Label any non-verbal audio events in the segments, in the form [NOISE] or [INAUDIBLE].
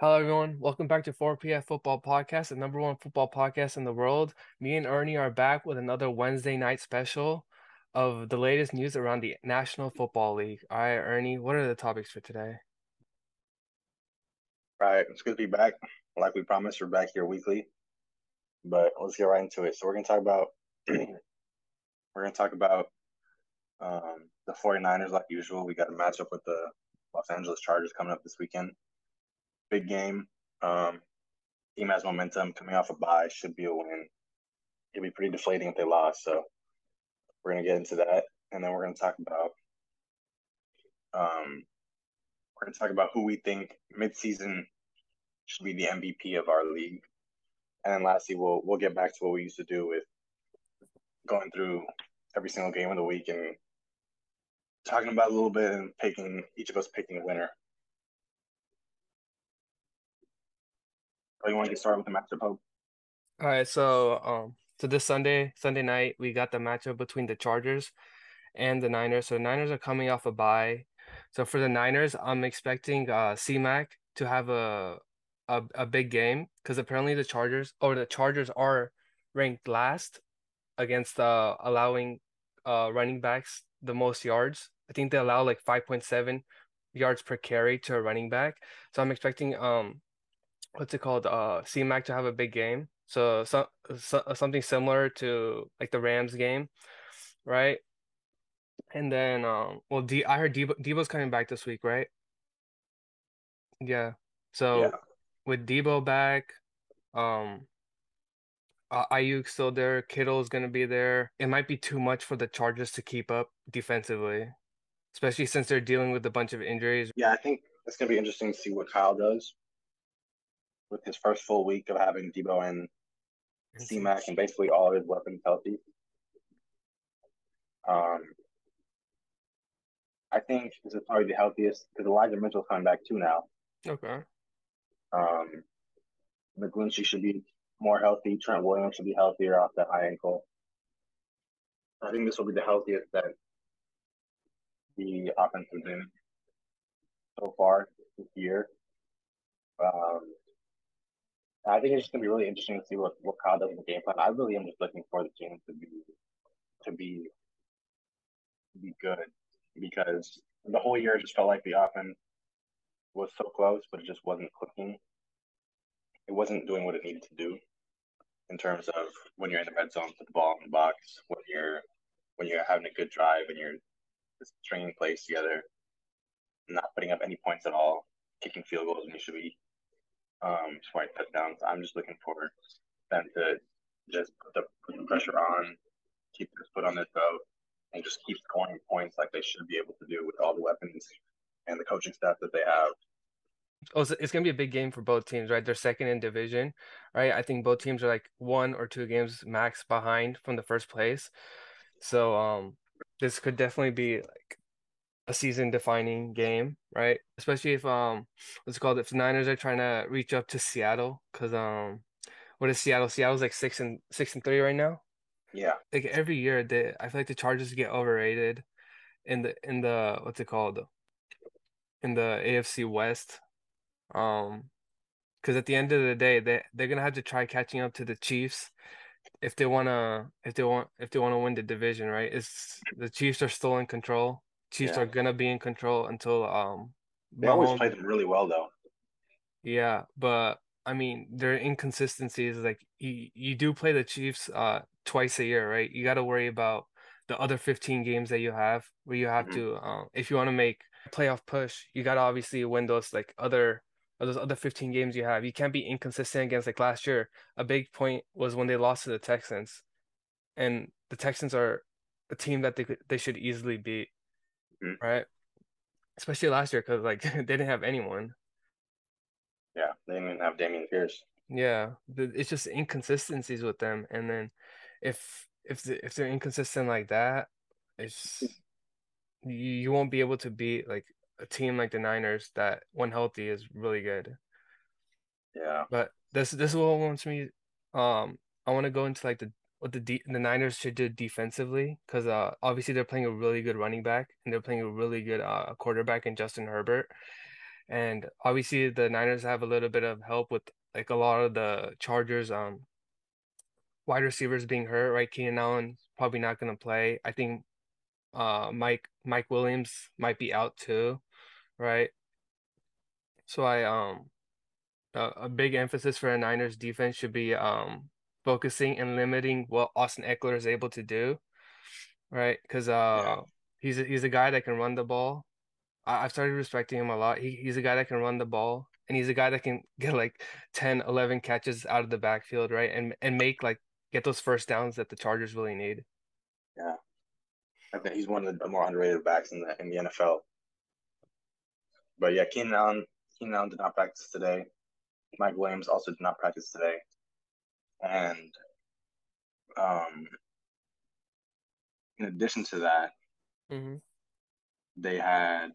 Hello, everyone. Welcome back to 4PF Football Podcast, the number one football podcast in the world. Me and Ernie are back with another Wednesday night special of the latest news around the National Football League. All right, Ernie, what are the topics for today? All right, it's good to be back. Like we promised, we're back here weekly. But let's get right into it. So we're gonna talk about [CLEARS THROAT] we're gonna talk about um, the 49ers like usual. We got a matchup with the Los Angeles Chargers coming up this weekend big game. Um, team has momentum coming off a bye, should be a win. It'd be pretty deflating if they lost. So we're gonna get into that, and then we're gonna talk about um, we're gonna talk about who we think midseason should be the MVP of our league, and then lastly, we'll we'll get back to what we used to do with going through every single game of the week and talking about a little bit and picking each of us picking a winner. Oh, you want to get started with the matchup, Hope? All right, so um, so this Sunday, Sunday night, we got the matchup between the Chargers and the Niners. So the Niners are coming off a bye. So for the Niners, I'm expecting uh C-Mac to have a a, a big game because apparently the Chargers or the Chargers are ranked last against uh allowing uh running backs the most yards. I think they allow like 5.7 yards per carry to a running back. So I'm expecting um what's it called? Uh, C-Mac to have a big game. So, so, so something similar to like the Rams game, right? And then, um, well, D I heard Deebo Deebo's coming back this week, right? Yeah. So Yeah. with Deebo back, um, uh, Aiyuk still there, Kittle's gonna be there. It might be too much for the Chargers to keep up defensively, especially since they're dealing with a bunch of injuries. Yeah, I think it's gonna be interesting to see what Kyle does with his first full week of having Deebo and C-Mac and basically all his weapons healthy. Um, I think this is probably the healthiest because Elijah Mitchell's coming back too now. Okay. Um, McGlinchey should be more healthy. Trent Williams should be healthier off that high ankle. I think this will be the healthiest that the offense has been so far this year. Um, I think it's just gonna be really interesting to see what, what Kyle does in the game plan. I really am just looking for the team to be to be to be good because the whole year just felt like the offense was so close, but it just wasn't clicking. It wasn't doing what it needed to do in terms of when you're in the red zone, put the ball in the box, when you're when you're having a good drive and you're just stringing plays together, not putting up any points at all, kicking field goals when you should be um, scoring touchdowns. I'm just looking for them to just put the, pressure on, keep their foot on their throat, and just keep scoring points like they should be able to do with all the weapons and the coaching staff that they have. Oh, so it's gonna be a big game for both teams, right? They're second in division, right? I think both teams are like one or two games max behind from the first place. So um this could definitely be like a season defining game, right? Especially if um what's it called if the Niners are trying to reach up to Seattle because um what is Seattle? Seattle's like six and six and three right now. Yeah, Like every year they I feel like the Chargers get overrated in the in the what's it called? In the AFC West. Um because at the end of the day they they're gonna have to try catching up to the Chiefs if they wanna if they want if they wanna win the division, right? It's the Chiefs are still in control. Chiefs yeah. are gonna be in control until um They always play them really well though. yeah, but I mean their inconsistencies like you you do play the Chiefs uh twice a year, right? You gotta worry about the other 15 games that you have where you have hmm to um if you want to make a playoff push, you gotta obviously win those like other those other 15 games you have. You can't be inconsistent against like last year. A big point was when they lost to the Texans, and the Texans are a team that they could, they should easily beat, hmm right? Especially last year because like [LAUGHS] they didn't have anyone. Yeah, they didn't even have Dameon Pierce. Yeah, it's just inconsistencies with them, and then if if the, if they're inconsistent like that, it's you, you won't be able to beat like a team like the Niners that when healthy is really good. Yeah, But this this is what wants me. Um, I want to go into like the what the the Niners should do defensively because uh obviously they're playing a really good running back and they're playing a really good uh quarterback in Justin Herbert. And obviously the Niners have a little bit of help with like a lot of the Chargers um wide receivers being hurt, right? Keenan Allen probably not gonna play. I think uh Mike Mike Williams might be out too, right? So I um a, a big emphasis for the Niners defense should be um focusing and limiting what Austin Ekeler is able to do, right? Because Yeah. uh he's a, he's a guy that can run the ball. I, I've started respecting him a lot. He he's a guy that can run the ball and he's a guy that can [LAUGHS] get like 10, 11 catches out of the backfield, right? And and make like get those first downs that the Chargers really need. Yeah. I think he's one of the more underrated backs in the in the NFL. But yeah, Keenan Allen, Keenan Allen did not practice today. Mike Williams also did not practice today. And um, in addition to that, hmm they had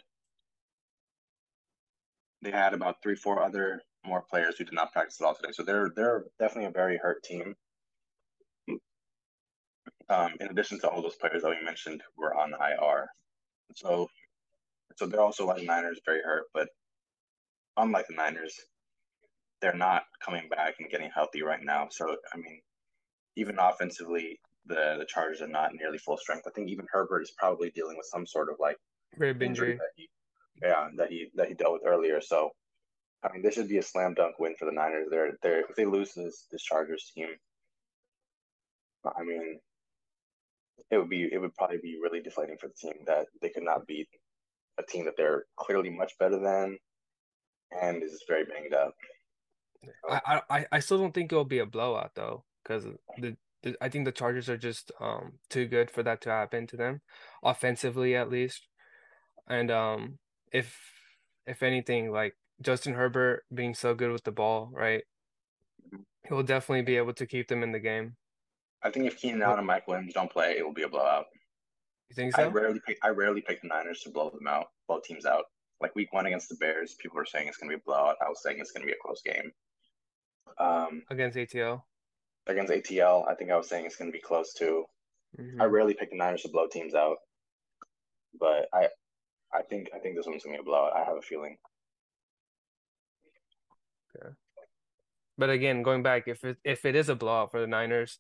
they had about three, four other more players who did not practice at all today. So they're they're definitely a very hurt team. Um, in addition to all those players that we mentioned who were on IR. So so they're also like Niners very hurt, but unlike the Niners, they're not coming back and getting healthy right now. So I mean, even offensively, the the Chargers are not nearly full strength. I think even Herbert is probably dealing with some sort of like Rib injury injury. that he yeah that he that he dealt with earlier. So I mean, this should be a slam dunk win for the Niners. They're they're if they lose this this Chargers team, I mean, it would be it would probably be really deflating for the team that they could not beat a team that they're clearly much better than and is very banged up. I I I still don't think it'll be a blowout though, because the, the I think the Chargers are just um too good for that to happen to them, offensively at least. And um if if anything, like Justin Herbert being so good with the ball, right? He'll definitely be able to keep them in the game. I think if Keenan Allen and Mike Williams don't play, it will be a blowout. you think so? I rarely pick I rarely pick the Niners to blow them out, blow teams out. Like week one against the Bears, people were saying it's going to be a blowout. I was saying it's going to be a close game. Um, Against ATL? against ATL, I think I was saying it's going to be close too. I hmm rarely pick the Niners to blow teams out, but I I think I think this one's going to be a blowout. I have a feeling. Okay. But again, going back, if it if it is a blowout for the Niners,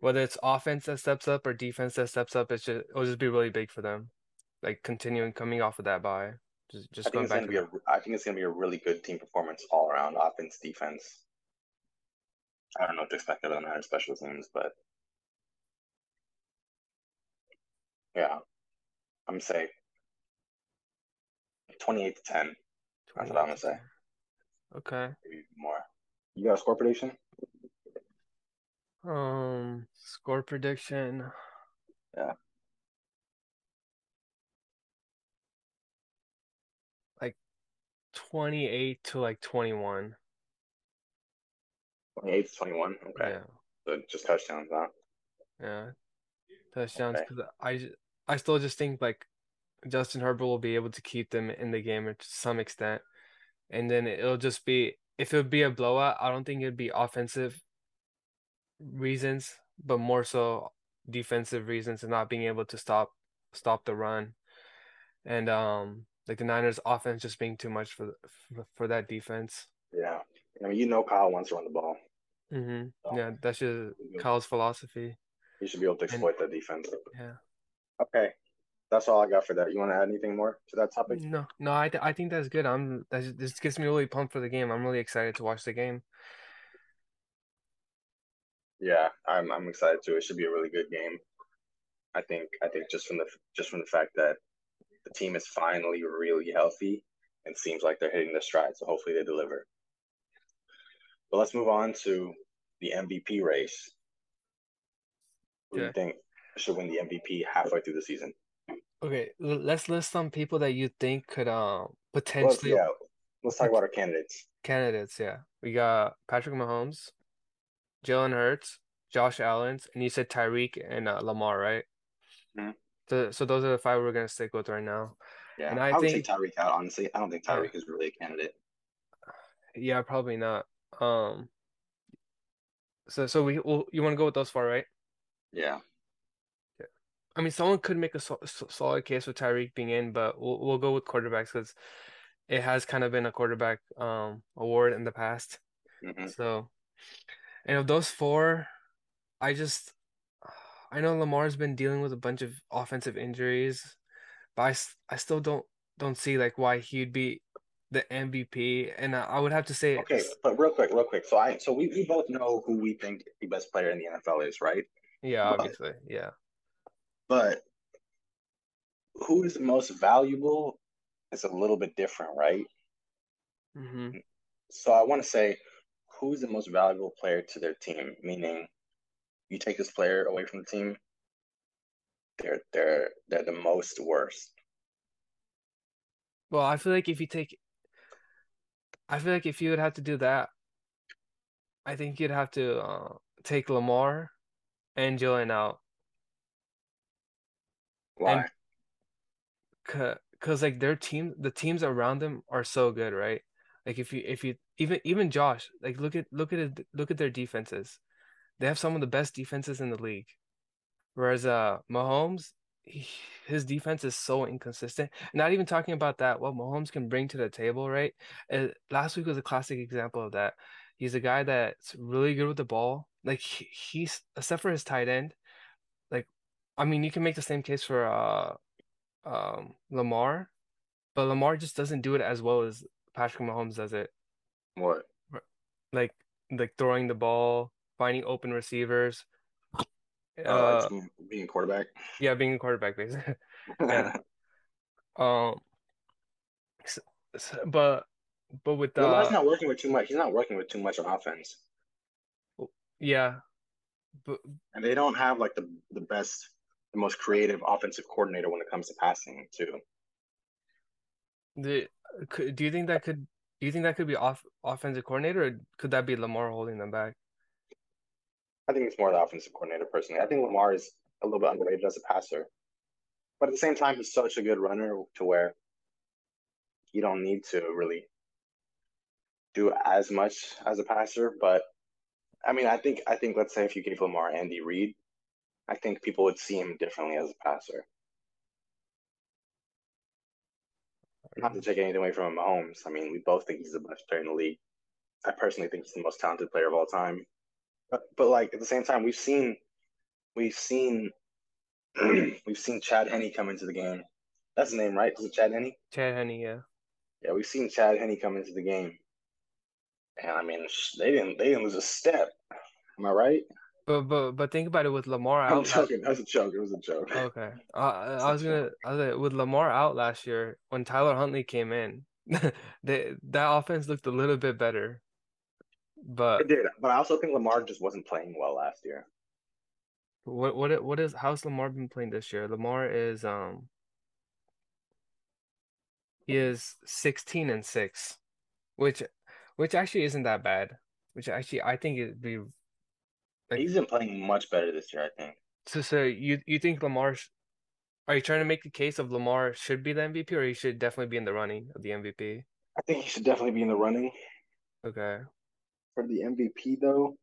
whether it's offense that steps up or defense that steps up, it's just it'll just be really big for them. Like continuing coming off of that bye. Just I just think going back to a. I think it's going to be a really good team performance all around, offense, defense. I don't know what to expect out of the special teams, but yeah, I'm gonna say 28 to 10. That's what I'm gonna say. Okay. Maybe more. You got a score prediction? Um, score prediction. Yeah. Like 28 to like 21. 28 to 21. Okay. Yeah. So just touchdowns, huh? Yeah. Touchdowns Okay. because I I still just think like Justin Herbert will be able to keep them in the game to some extent. And then it'll just be if it would be a blowout, I don't think it'd be offensive reasons, but more so defensive reasons and not being able to stop stop the run. And um like the Niners offense just being too much for for, for that defense. Yeah. I mean, you know Kyle wants to run the ball, hmm so Yeah, that's just Kyle's philosophy. You should be able to And exploit that defense. yeah. Okay. That's all I got for that. You want to add anything more to that topic? No, no, I th I think that's good. I'm that's this gets me really pumped for the game. I'm really excited to watch the game. Yeah, I'm I'm excited too. It should be a really good game. I think I think just from the just from the fact that the team is finally really healthy and seems like they're hitting their stride. So hopefully they deliver. But let's move on to the MVP race. Who do you think should win the MVP halfway through the season? Okay, let's list some people that you think could um Well, let's, potentially yeah, let's talk about our candidates. candidates, yeah. We got Patrick Mahomes, Jalen Hurts, Josh Allen, and you said Tyreek and uh, Lamar, right? Mhm. So, so those are the five we're gonna stick with right now. And Yeah, I I would say think, Tyreek out. Honestly, I don't think Tyreek is really a candidate. yeah, probably not. Um, so so we well, you want to go with those four, right? Yeah, Yeah. I mean, someone could make a so so- solid case with Tyreek being in, but we'll we'll go with quarterbacks because it has kind of been a quarterback um award in the past. hmm So, and of those four, I just I know Lamar's been dealing with a bunch of offensive injuries, but I still don't don't see like why he'd be the MVP. And I, would have to say, Okay, but real quick, real quick. So I so we, we both know who we think the best player in the NFL is, right? yeah, But obviously, yeah. but who is the most valuable is a little bit different, right? hmm So I want to say who's the most valuable player to their team, meaning you take this player away from the team, they're they're they're the most worst. Well, I feel like if you take, I feel like if you would have to do that, I think you'd have to uh, take Lamar and Jalen out, and Why? because like their team, the teams around them are so good, right? Like if you if you even even Josh, like look at look at it, look at their defenses. They have some of the best defenses in the league. Whereas uh Mahomes, he, [SIGHS] his defense is so inconsistent. Not even talking about that, what Mahomes can bring to the table, right? Uh, last week was a classic example of that. He's a guy that's really good with the ball. Like he, he's except for his tight end, like I mean you can make the same case for uh um Lamar, but Lamar just doesn't do it as well as Patrick Mahomes does it. What? Like like throwing the ball, finding open receivers. Uh, like Uh being, a quarterback. yeah, being a quarterback basically. [LAUGHS] Yeah. [LAUGHS] Um S- s- But but with Lamar's uh not working with too much. He's not working with too much on offense, yeah, but and they don't have like the the best, the most creative offensive coordinator when it comes to passing too. the could, do you think that could do you think that could be off offensive coordinator or could that be Lamar holding them back? I think it's more the offensive coordinator personally. I think Lamar is a little bit underrated as a passer, but at the same time, he's such a good runner to where you don't need to really do as much as a passer. But I mean, I think I think let's say if you gave Lamar Andy Reid, I think people would see him differently as a passer. Not to take anything away from Mahomes. I mean, we both think he's the best player in the league. I personally think he's the most talented player of all time. But but like at the same time, we've seen we've seen [CLEARS THROAT] we've seen Chad Henne come into the game. That's his name, right? Is it Chad Henne? Chad Henne, yeah. Yeah, we've seen Chad Henne come into the game, and I mean, they didn't they didn't lose a step. Am I right? But but but think about it with Lamar I'm out last joking. That was a joke. It was a joke. okay. Uh, I was gonna joke. I was like, with Lamar out last year when Tyler Huntley came in, [LAUGHS] they that offense looked a little bit better. But It did, but I also think Lamar just wasn't playing well last year. what what what is how's Lamar been playing this year? Lamar is um he is 16 and 6. which which actually isn't that bad. Which actually I think it'd be like He's been playing much better this year, I think. so. So you you think Lamar? sh- Are you trying to make the case of Lamar should be the MVP or he should definitely be in the running of the MVP? I think he should definitely be in the running Okay, for the MVP, though.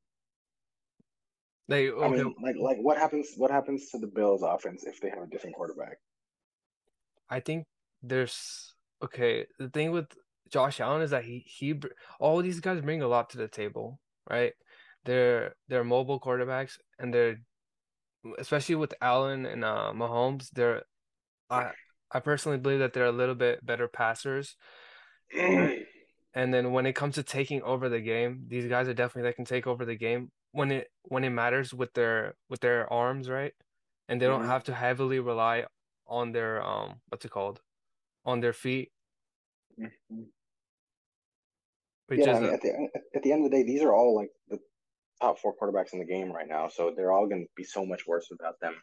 like I mean, like, like what happens? What happens to the Bills' offense if they have a different quarterback? I think there's okay. The thing with Josh Allen is that he he all these guys bring a lot to the table, right? They're they're mobile quarterbacks and they're especially with Allen and uh Mahomes, they're I I personally believe that they're a little bit better passers? [CLEARS THROAT] And then when it comes to taking over the game, these guys are definitely that can take over the game when it when it matters with their with their arms, right? And they don't hmm have to heavily rely on their um what's it called? On their feet, which Yeah, I is mean, a at the at the end of the day, these are all like the top four quarterbacks in the game right now, so they're all going to be so much worse without them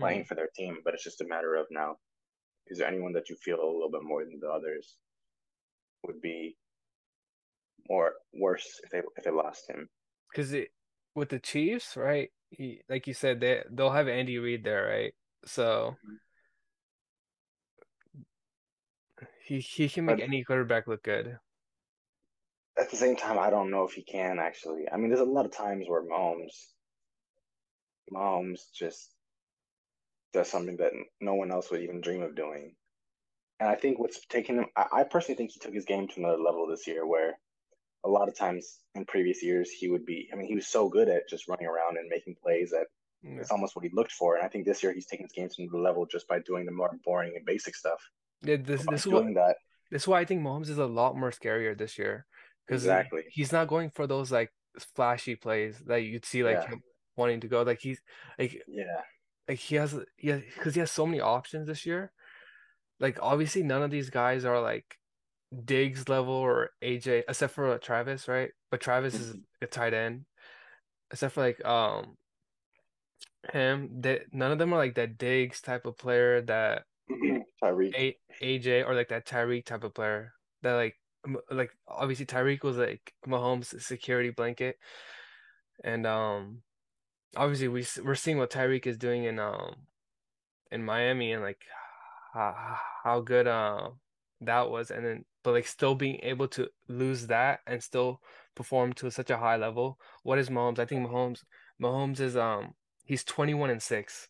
playing Mhm. for their team. But it's just a matter of now, is there anyone that you feel a little bit more than the others would be more worse if they if they lost him? because it with the Chiefs, right? He, like you said, they they'll have Andy Reid there, right? So mm-hmm. he he can make But any quarterback look good. at the same time, I don't know if he can actually. I mean, there's a lot of times where Mahomes Mahomes just does something that no one else would even dream of doing. And I think what's taken him, I, I personally think he took his game to another level this year where a lot of times in previous years he would be, I mean, he was so good at just running around and making plays that Yeah. it's almost what he looked for. And I think this year he's taking his game to another level just by doing the more boring and basic stuff. Yeah, this this is doing that, this is why I think Mahomes is a lot more scarier this year because exactly. he's not going for those like flashy plays that you'd see like Yeah. him wanting to go. Like he's like Yeah. like he has yeah because he has so many options this year. Like obviously none of these guys are like Diggs level or AJ except for Travis, right? But Travis is a tight end. Except for like um him, that none of them are like that Diggs type of player that [CLEARS THROAT] Tyreek. A AJ or like that Tyreek type of player that like like obviously Tyreek was like Mahomes' security blanket, and um obviously we we're seeing what Tyreek is doing in um in Miami and like how, how good uh that was, and then but like still being able to lose that and still perform to such a high level. What is Mahomes? I think Mahomes Mahomes is um he's 21 and 6.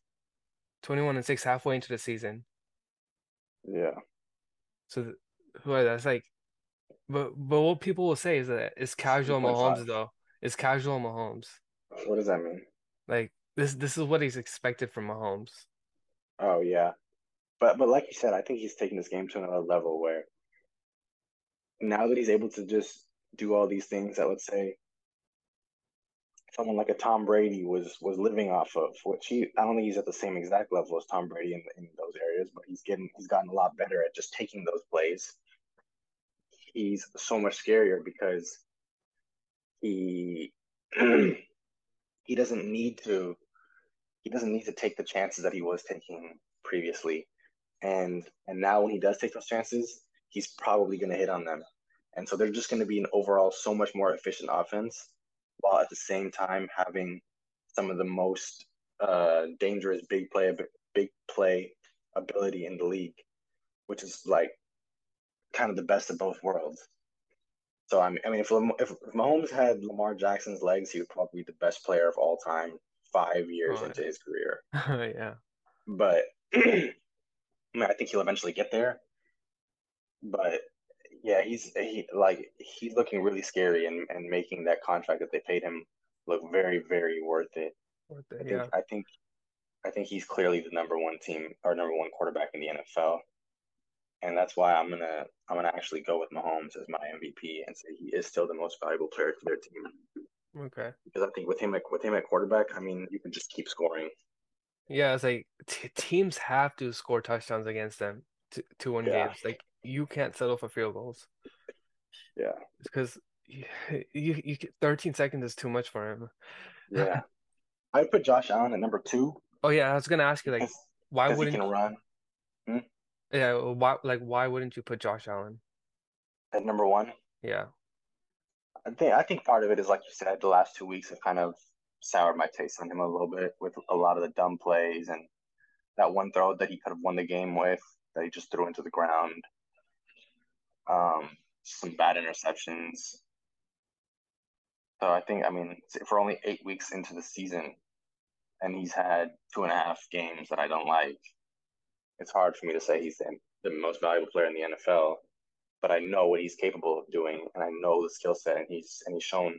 21 and 6 halfway into the season. Yeah. So who are that's like, but but what people will say is that it's casual 3.5. Mahomes though. It's casual Mahomes. What does that mean? Like this this is what he's expected from Mahomes. Oh yeah. But but like you said, I think he's taking this game to another level where now that he's able to just do all these things that let's say someone like a Tom Brady was was living off of, which he I don't think he's at the same exact level as Tom Brady in, in those areas, but he's getting he's gotten a lot better at just taking those plays. He's so much scarier because he [CLEARS THROAT] he doesn't need to he doesn't need to take the chances that he was taking previously. And and now when he does take those chances, he's probably going to hit on them. And so they're just going to be an overall so much more efficient offense while at the same time having some of the most uh, dangerous big play big play ability in the league, which is like kind of the best of both worlds. So I mean, I mean, if if Mahomes had Lamar Jackson's legs, he would probably be the best player of all time five years Oh, into his career. [LAUGHS] yeah. But [CLEARS THROAT] I mean, I think he'll eventually get there. But yeah, he's he like he's looking really scary and, and making that contract that they paid him look very, very worth it. What I think yeah. I think I think he's clearly the number one team or number one quarterback in the NFL. And that's why I'm gonna I'm gonna actually go with Mahomes as my MVP and say he is still the most valuable player to their team. Okay. Because I think with him at with him at quarterback, I mean, you can just keep scoring. Yeah, it's like t teams have to score touchdowns against them to to win Yeah. games. Like you can't settle for field goals Yeah, because [LAUGHS] you, you you 13 seconds is too much for him. yeah. [LAUGHS] I put Josh Allen at number two Oh yeah, I was gonna ask you like why wouldn't can run. Hmm? yeah why like why wouldn't you put Josh Allen? At number one, Yeah. I think I think part of it is like you said, the last two weeks have kind of soured my taste on him a little bit with a lot of the dumb plays and that one throw that he could have won the game with that he just threw into the ground. Um, some bad interceptions. So I think I mean we're only eight weeks into the season, and he's had two and a half games that I don't like. It's hard for me to say he's the, the most valuable player in the NFL, but I know what he's capable of doing, and I know the skill set, and he's and he's shown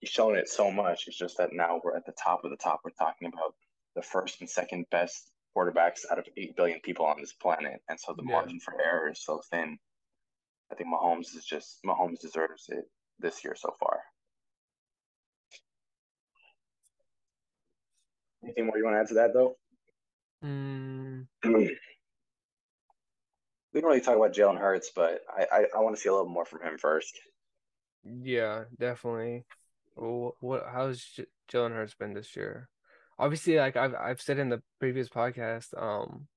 he's shown it so much. It's just that now we're at the top of the top. We're talking about the first and second best quarterbacks out of eight billion people on this planet, and so the Yeah. margin for error is so thin. I think Mahomes is just Mahomes deserves it this year so far. Anything more you want to add to that though? Mm, [CLEARS THROAT] we didn't really talk about Jalen Hurts, but I, I, I want to see a little more from him first. yeah, definitely. What, what how's J Jalen Hurts been this year? Obviously, like I've I've said in the previous podcast, um,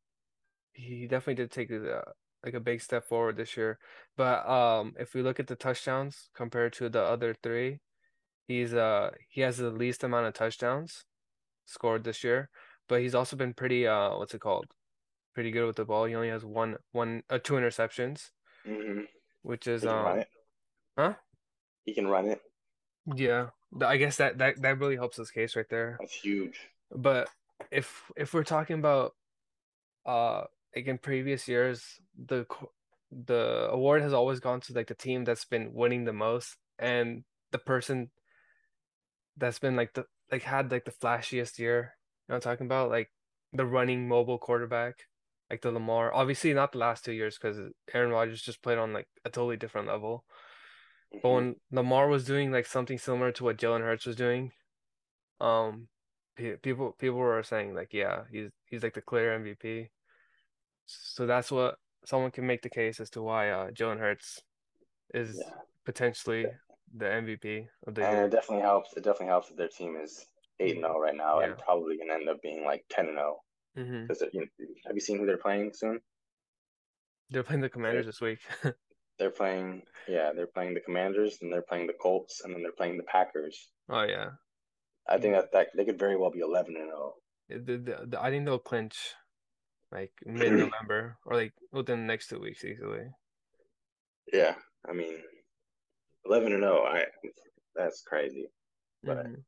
he definitely did take a like a big step forward this year. But um, if we look at the touchdowns compared to the other three, he's uh he has the least amount of touchdowns scored this year. But he's also been pretty uh what's it called? Pretty good with the ball. He only has one one uh, two interceptions, Mm-hmm. which is He can run um it. huh? He can run it. Yeah, I guess that that that really helps this case right there. That's huge. But if if we're talking about uh like in previous years, the the award has always gone to like the team that's been winning the most, and the person that's been like the like had like the flashiest year. You know what I'm talking about? Like the running mobile quarterback, like the Lamar. Obviously not the last two years because Aaron Rodgers just played on like a totally different level. But when Lamar was doing like something similar to what Jalen Hurts was doing, um, people people were saying like, yeah, he's he's like the clear MVP. So that's what someone can make the case as to why uh Jalen Hurts is Yeah, potentially the MVP of the and it definitely helps. It definitely helps that their team is eight and zero right now, Yeah. and probably gonna end up being like ten and zero. hmm Because have you seen who they're playing soon? They're playing the Commanders this week. [LAUGHS] they're playing yeah, they're playing the Commanders, and they're playing the Colts, and then they're playing the Packers. Oh yeah. I think that, that they could very well be eleven and oh. zero. The, the, the, I think they'll clinch like mid-November [CLEARS THROAT] or like within the next two weeks easily. Yeah, I mean, eleven and zero. I that's crazy. But Mhm.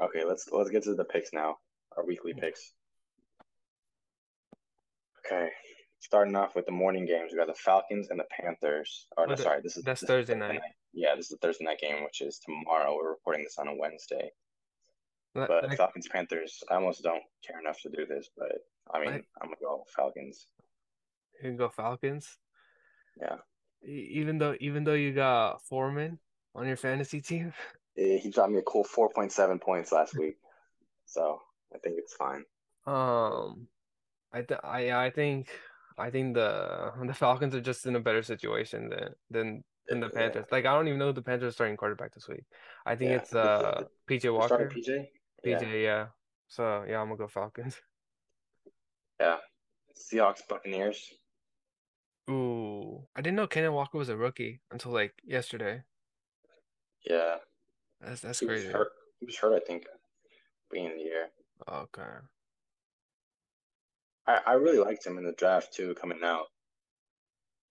okay, let's let's get to the picks now. Our weekly picks. Okay, starting off with the morning games, we got the Falcons and the Panthers. Or no, sorry, this is that's this Thursday night. Yeah, this is the Thursday night game, which is tomorrow. We're recording this on a Wednesday. Like, But like, Falcons Panthers, I almost don't care enough to do this, but I mean, like, I'm gonna go Falcons. you can go Falcons. Yeah, Even though even though you got Foreman on your fantasy team. [LAUGHS] He dropped me a cool 4.7 points last week, so I think it's fine. Um, I th I I think I think the the Falcons are just in a better situation than than than the Yeah, Panthers. Like I don't even know who the Panthers are starting quarterback this week. I think yeah. it's uh PJ Walker. PJ. PJ, Yeah, yeah. So yeah, I'm gonna go Falcons. [LAUGHS] yeah. Seahawks Buccaneers. Ooh, I didn't know Kenneth Walker was a rookie until like yesterday. Yeah, That's that's he was crazy. hurt. He was hurt, I think, beginning of the year. Okay. I, I really liked him in the draft too, coming out.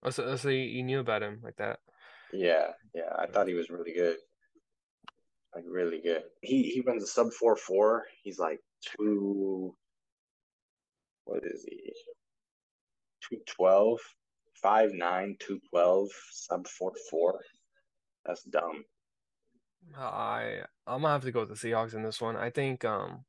Oh, so, so you, you knew about him like that. Yeah, yeah. I thought he was really good. Like really good. He he runs a sub four four. He's like two what is he? Two twelve, five nine, two twelve, sub four four. That's dumb. I I'm gonna have to go with the Seahawks in this one. I think um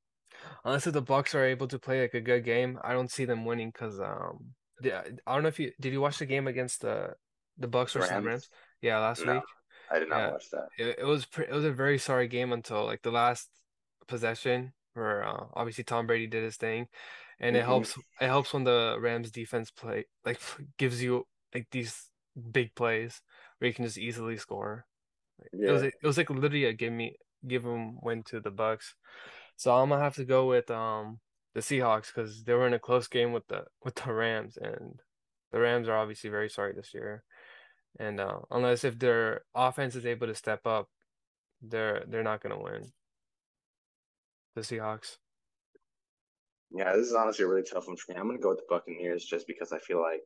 unless if the Bucks are able to play like a good game, I don't see them winning because um yeah, I don't know if you did you watch the game against the the Bucks versus the Rams? Yeah, last No, week. I did not Yeah. watch that. It, it was pre it was a very sorry game until like the last possession where uh, obviously Tom Brady did his thing, and it Mhm. helps it helps when the Rams defense play like [LAUGHS] gives you like these big plays where you can just easily score. It was it was like literally a give me give them win to the Bucks. So I'm gonna have to go with um the Seahawks because they were in a close game with the with the Rams and the Rams are obviously very sorry this year. And uh, unless if their offense is able to step up, they're they're not gonna win. The Seahawks. Yeah, this is honestly a really tough one for me. I'm gonna go with the Buccaneers just because I feel like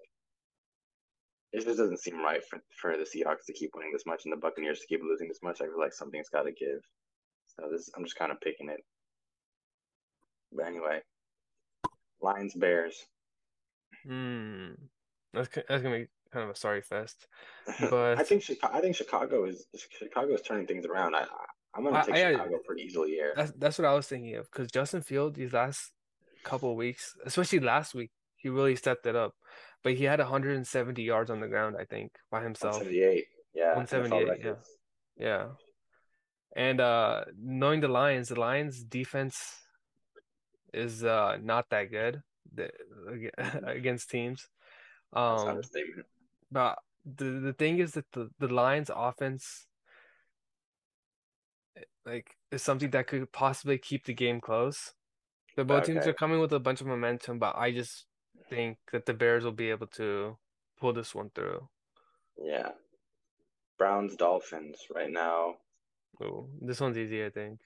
it just doesn't seem right for, for the Seahawks to keep winning this much and the Buccaneers to keep losing this much. I feel like something's got to give. So this, I'm just kind of picking it. But anyway, Lions Bears. Hmm. That's that's gonna be kind of a sorry fest. [LAUGHS] But I think Chicago. I think Chicago is Chicago is turning things around. I, I I'm gonna take I Chicago pretty easily here. that's that's what I was thinking of because Justin Field these last couple of weeks, especially last week, he really stepped it up. But he had 170 yards on the ground, I think, by himself. 178. Yeah, 178, yeah. Yeah. And uh knowing the Lions, the Lions defense is uh not that good [LAUGHS] against teams. Um but the the thing is that the, the Lions offense like is something that could possibly keep the game close. The both teams are coming with a bunch of momentum, but I just think that the Bears will be able to pull this one through. Yeah. Browns Dolphins right now. Oh, this one's easy, I think.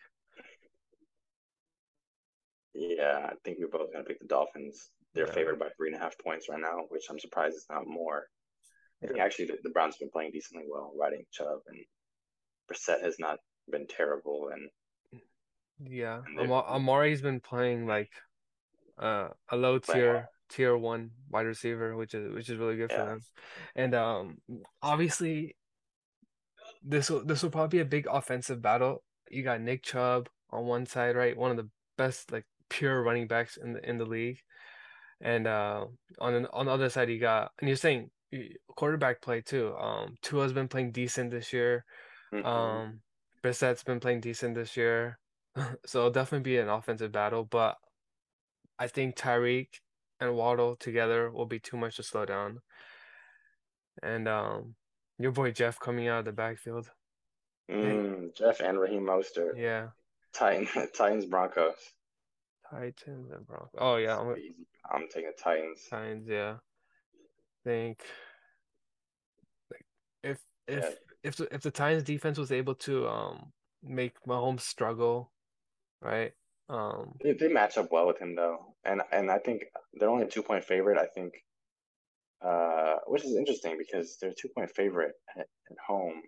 Yeah, I think we're both gonna pick the Dolphins. They're Yeah. favored by three and a half points right now, which I'm surprised it's not more. I think Yeah. actually the, the Browns have been playing decently well, riding Chubb, and Brissett has not been terrible. And Yeah, And Amari's been playing like uh a low tier tier one wide receiver, which is which is really good for them. And um, obviously, this will this will probably be a big offensive battle. You got Nick Chubb on one side, right? One of the best like pure running backs in the in the league. And uh, on an, on the other side, you got and you're saying quarterback play too. Um, Tua's been playing decent this year. Mhm. Um, Brissett's been playing decent this year, [LAUGHS] so it'll definitely be an offensive battle. But I think Tyreek and Waddle together will be too much to slow down. And um, your boy Jeff coming out of the backfield, Mm, Jeff and Raheem Mostert. yeah, Titan, [LAUGHS] Titans Broncos. Titans and Broncos. Oh yeah, I'm. I'm taking the Titans. Titans. Yeah, think like if if Yeah. if the, if the Titans defense was able to um make Mahomes struggle, right? Um, They, they match up well with him though, and and I think they're only a two point favorite. I think, uh, which is interesting because they're a two point favorite at, at home.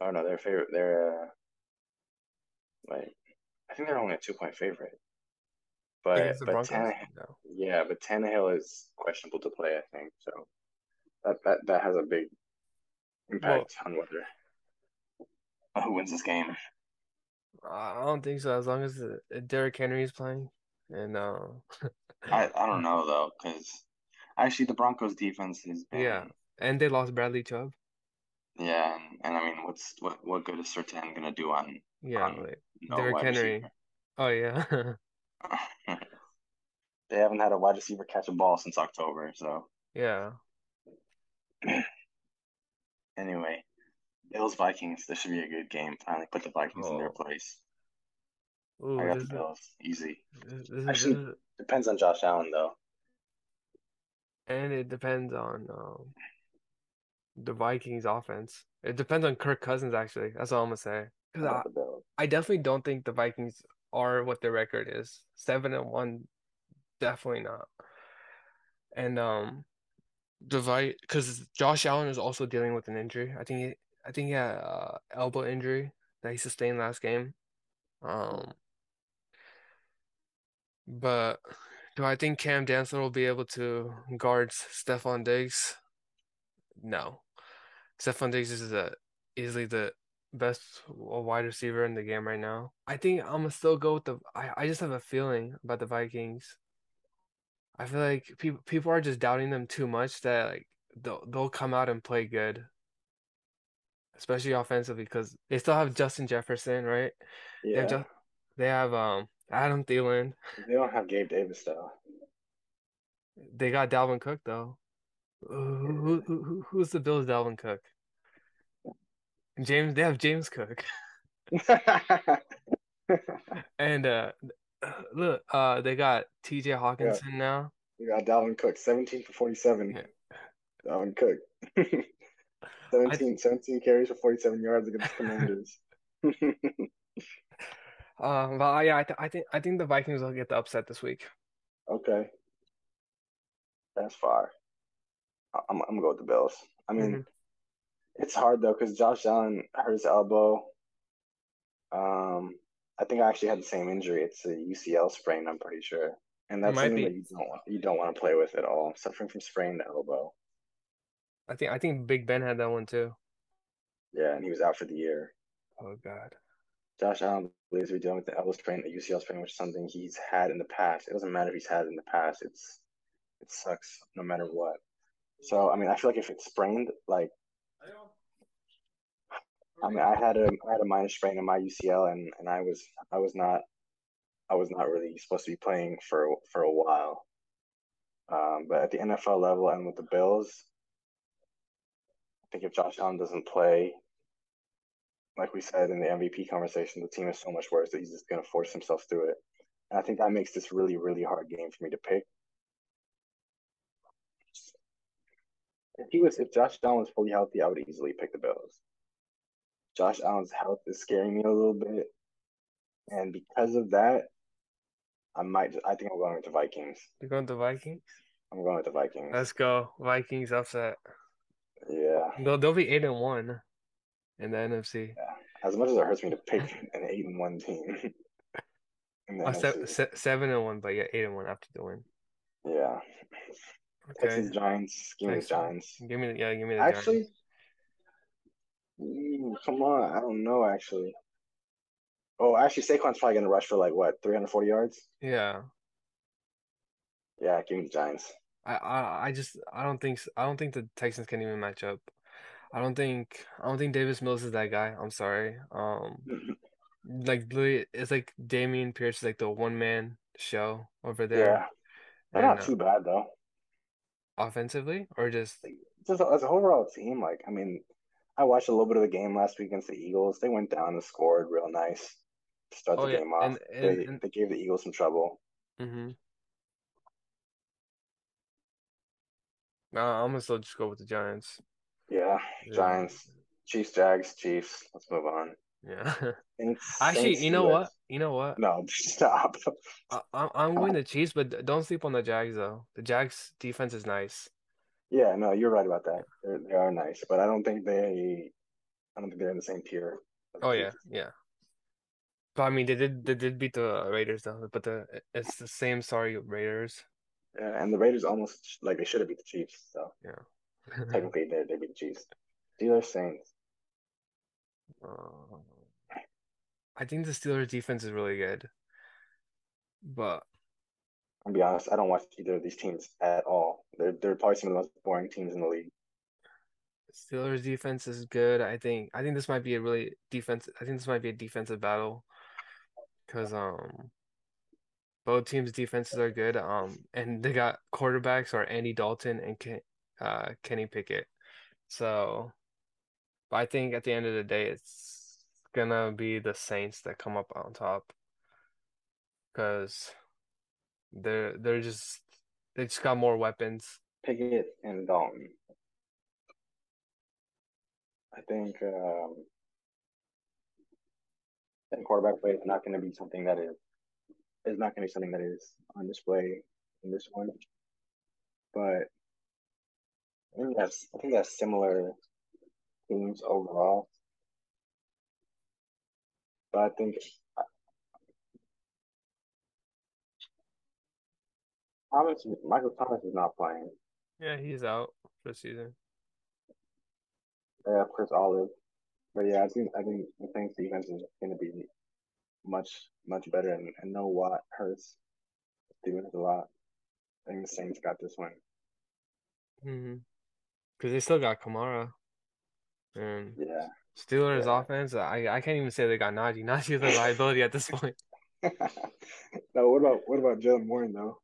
Oh no, they're favorite. They're uh, like I think they're only a two point favorite. But but Broncos. Tannehill, No. yeah, but Tannehill is questionable to play. I think so. That that that has a big impact on whether who wins this game. I don't think so. As long as uh, Derrick Henry is playing, and uh, I [LAUGHS] I don't know though, because actually the Broncos defense is yeah, and they lost Bradley Chubb. yeah, and, and I mean, what's what what good is Sertan gonna do on Yeah, Um, like no Derrick Henry. receiver? Oh yeah, [LAUGHS] They haven't had a wide receiver catch a ball since October. So yeah. [CLEARS THROAT] anyway, Bills Vikings. This should be a good game. Finally put the Vikings in their Oh. place. Ooh, I got this the is Bills easy. this, this Actually- is- Depends on Josh Allen though. and it depends on um the Vikings offense. It depends on Kirk Cousins actually. That's all I'm gonna say. I Because I, got the Bills. I definitely don't think the Vikings are what their record is. Seven and one, definitely not. And um, the Vi because Josh Allen is also dealing with an injury. I think he, I think he had uh, elbow injury that he sustained last game. Um, but do I think Cam Dantzler will be able to guard Stefon Diggs? No. Stefon Diggs is the easily the best wide receiver in the game right now. I think I'm gonna still go with the. I, I just have a feeling about the Vikings. I feel like people people are just doubting them too much that like they'll they'll come out and play good, especially offensively because they still have Justin Jefferson, right? They have Yeah, they have um Adam Thielen. they don't have Gabe Davis though. They got Dalvin Cook though. Who, who, who- who's the Bills' Dalvin Cook? James. They have James Cook. [LAUGHS] [LAUGHS] And uh look, uh they got TJ Hockenson now. We got Dalvin Cook, 17 for 47. Yeah. Dalvin Cook. [LAUGHS] 17, 17 carries for 47 yards against the Commanders. Um, but uh, yeah, I, th I think I think the Vikings will get the upset this week. Okay. That's far. I- I'm, I'm gonna go with the Bills. I mean, Mhm. It's hard though because Josh Allen hurt his elbow. Um, I think I actually had the same injury. It's a UCL sprain, I'm pretty sure. And that's something be. that you don't want you don't want to play with at all. Suffering from sprained elbow. I think I think Big Ben had that one too. Yeah, and he was out for the year. Oh God. Josh Allen believes be dealing with the elbow sprain, the UCL sprain, which is something he's had in the past. It doesn't matter if he's had it in the past. It's it sucks no matter what. So I mean, I feel like if it's sprained, like I mean, I had a I had a minor sprain in my UCL, and and I was I was not I was not really supposed to be playing for for a while. Um, but at the NFL level and with the Bills, I think if Josh Allen doesn't play, like we said in the MVP conversation, the team is so much worse that he's just going to force himself through it. And I think that makes this really, really hard game for me to pick. If he was, if Josh Allen was fully healthy, I would easily pick the Bills. Josh Allen's health is scaring me a little bit, and because of that, I might. I think I'm going with the Vikings. You're going to the Vikings? I'm going with the Vikings. Let's go. Vikings upset. Yeah. They'll they'll be eight and one in the NFC. Yeah. As much as it hurts me to pick an eight and one team [LAUGHS] Uh, se se seven and one, but yeah, eight and one after the win. Yeah. Okay. Texans Giants. Give me the Giants. Give me the yeah, give me the Actually, Giants. Mm, come on. I don't know. Actually. Oh, actually, Saquon's probably gonna rush for like what, 340 yards? Yeah. Yeah, give me the Giants. I, I I just I don't think I don't think the Texans can even match up. I don't think I don't think Davis Mills is that guy. I'm sorry. Um [LAUGHS] like literally it's like Dameon Pierce is like the one man show over there. Yeah, they're And not too bad though. offensively or just Just as an overall team, like I mean, I watched a little bit of the game last week against the Eagles. They went down and scored real nice to start oh the yeah game off. and and, They and they gave the Eagles some trouble. mm-hmm. No, I'm gonna still just go with the Giants. Yeah, Yeah. Giants, Chiefs, Jags, Chiefs. Let's move on. Yeah. [LAUGHS] Saints, Actually, you know what? You know what? No, [LAUGHS] stop. I, I'm I'm going to Chiefs, but don't sleep on the Jags though. The Jags defense is nice. Yeah, no, you're right about that. They're, they are nice, but I don't think they. I don't think they're in the same tier. Oh yeah, yeah. But I mean, they did they did beat the Raiders though. But the it's the same sorry Raiders. Yeah, and the Raiders almost like they should have beat the Chiefs. So Yeah. [LAUGHS] technically, they they beat the Chiefs. Steelers, Saints. Uh, I think the Steelers defense is really good, but I'll be honest, I don't watch either of these teams at all. They're they're probably some of the most boring teams in the league. Steelers defense is good. I think I think this might be a really defense. I think this might be a defensive battle because um both teams' defenses are good. Um and they got quarterbacks are Andy Dalton and Ken, uh Kenny Pickett. So, but I think at the end of the day, it's gonna be the Saints that come up on top because they're they're just they just got more weapons. Pickett and Dalton. I think um, think quarterback play is not going to be something that is is not going to be something that is on display in this one. But I think that's I think that's similar teams overall. But I think Thomas, Michael Thomas is not playing. Yeah, he's out for the season. Yeah, Chris Olave. But yeah, I think I think I think defense is going to be much much better, and, and no Watt hurts defense a lot. I think the Saints got this one. Mm-hmm. Because they still got Kamara. And Yeah. Steelers Yeah. offense, I I can't even say they got Najee. Najee is a liability at this point. [LAUGHS] no, what about what about Jaylen Warren though?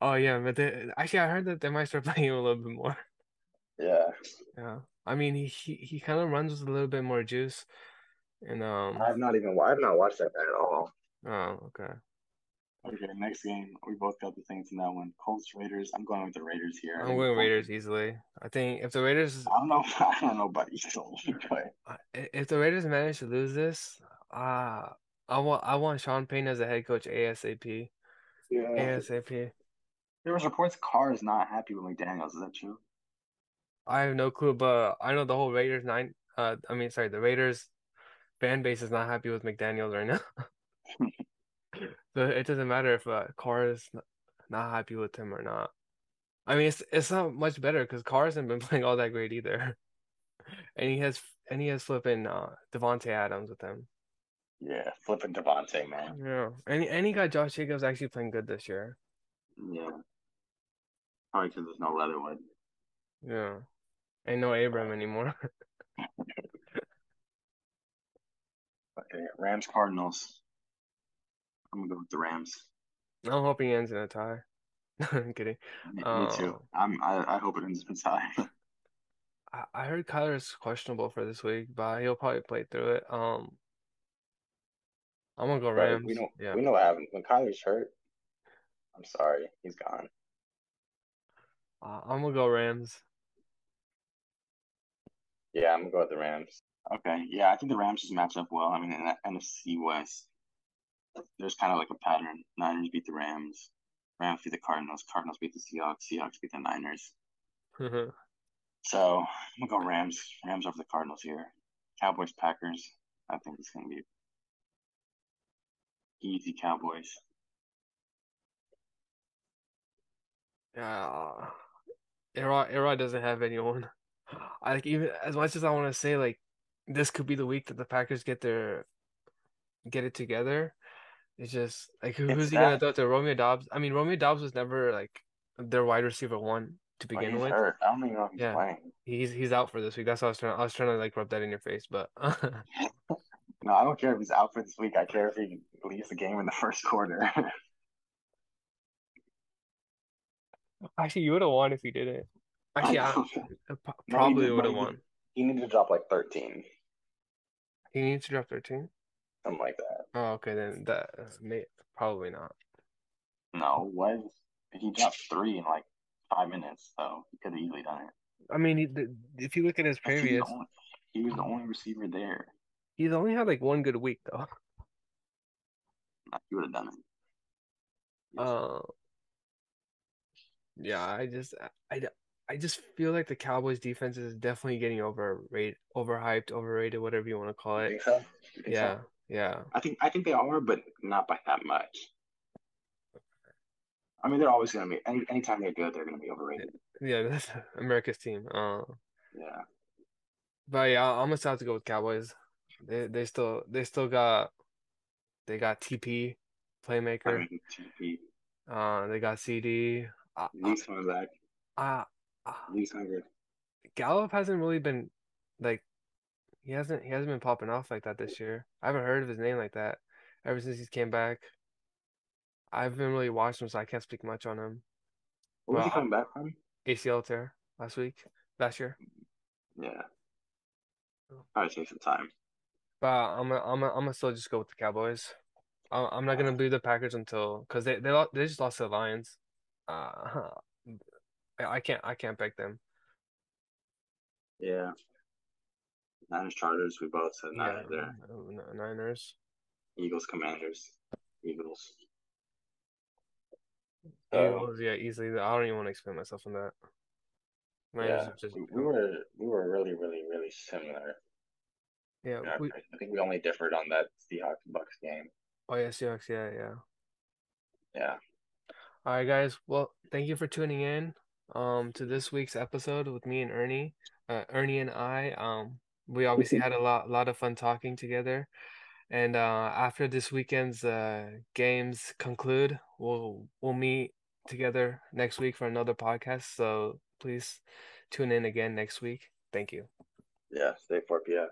Oh yeah, but they, actually I heard that they might start [LAUGHS] playing him a little bit more. Yeah, Yeah. I mean he he, he kind of runs with a little bit more juice. And um I've not even I've not watched that at all. oh okay. Okay, next game we both got the Saints in that one. Colts Raiders. I'm going with the Raiders here. I I'm think the going Raiders easily. I think if the Raiders I don't know. [LAUGHS] I don't know about easily, but if the Raiders manage to lose this, uh I want I want Sean Payton as a head coach ASAP. yeah. ASAP. There was reports Carr is not happy with McDaniels. Is that true? I have no clue, but I know the whole Raiders nine. Uh, I mean, sorry, the Raiders fan base is not happy with McDaniels right now. [LAUGHS] [LAUGHS] So it doesn't matter if uh, Carr is not happy with him or not. I mean, it's it's not much better because Carr hasn't been [LAUGHS] playing all that great either, and he has and he has flipping uh Davante Adams with him. Yeah, flipping Davante, man. Yeah, and and he got Josh Jacobs actually playing good this year. Yeah. Probably because there's no Leatherwood. Yeah, Ain't no Abram anymore. [LAUGHS] Okay, Rams Cardinals. I'm gonna go with the Rams. I'm hoping he ends in a tie. [LAUGHS] I'm kidding. Me, me too. I'm. I, I hope it ends in a tie. [LAUGHS] I, I heard Kyler is questionable for this week, but he'll probably play through it. Um, I'm gonna go Rams. we know. Yeah, We know what happened when Kyler's hurt. I'm sorry, he's gone. uh, I'm gonna go Rams. Yeah, I'm gonna go with the Rams. Okay, yeah, I think the Rams just match up well. I mean, in the NFC West, there's kind of like a pattern. Niners beat the Rams, Rams beat the Cardinals, Cardinals beat the Seahawks, Seahawks beat the Niners. So I'm gonna go Rams, Rams over the Cardinals here. Cowboys, Packers. I think it's gonna be easy Cowboys. Yeah, A-Rod A-Rod doesn't have anyone. I like even as much as I want to say like this could be the week that the Packers get their get it together. It's just like who, It's who's he gonna throw to? Romeo Doubs. I mean, Romeo Doubs was never like their wide receiver one to begin he's with. hurt. I don't even know if he's Yeah. playing. He's he's out for this week. That's what I was trying. I was trying to like rub that in your face, but [LAUGHS] [LAUGHS] No, I don't care if he's out for this week. I care if he leaves the game in the first quarter. [LAUGHS] actually, you would have won if you didn't. Actually, I. I probably did, would have won. he needed to drop like 13, He needs to drop thirteen. something like that. Oh, okay, then that may probably not. No, what? He dropped three in like five minutes, so he could have easily done it. I mean, he, if you look at his He was previous, only- He was the only receiver there. he's only had like one good week though. He would have done it. Uh, yeah, I just I, I just feel like the Cowboys defense is definitely getting overrated, overhyped, overrated, whatever you want to call it. so? Think so? Yeah, yeah. I think I think they are, but not by that much. I mean, they're always going to be. Any anytime they're good, they're going to be overrated. Yeah, that's [LAUGHS] America's team. Uh, Yeah. but yeah, I'm gonna have to go with Cowboys. They they still they still got they got TP I playmaker. mean, TP. Uh, they got CD. Uh, Lee's coming back. uh, uh, Lee's hungry. Gallup hasn't really been like he hasn't he hasn't been popping off like that this year. I haven't heard of his name like that ever since he's came back. I haven't really watched him, so I can't speak much on him. Where's he Well, coming back from? ACL tear last week, last year. Yeah. Probably take some time. But I'm gonna, I'm gonna, I'm gonna still just go with the Cowboys. I- I'm not gonna believe the Packers until because they they lo- they just lost to the Lions. Uh, I can't I can't pick them. Yeah. Niners, Chargers. We both said Yeah, Niners there. N- Niners. Eagles, Commanders. Eagles. Eagles, yeah, easily. I don't even want to explain myself on that. Niners yeah, just we, we were we were really really really similar. yeah. Yeah, We, I think we only differed on that Seahawks Bucks game. oh yeah, Seahawks. Yeah, yeah. Yeah. All right, guys. Well, thank you for tuning in um to this week's episode with me and Ernie. Uh, Ernie and I. Um, we obviously had a lot lot of fun talking together. And uh, after this weekend's uh, games conclude, we'll we'll meet together next week for another podcast. So please tune in again next week. Thank you. Yeah. Stay 4 p.m.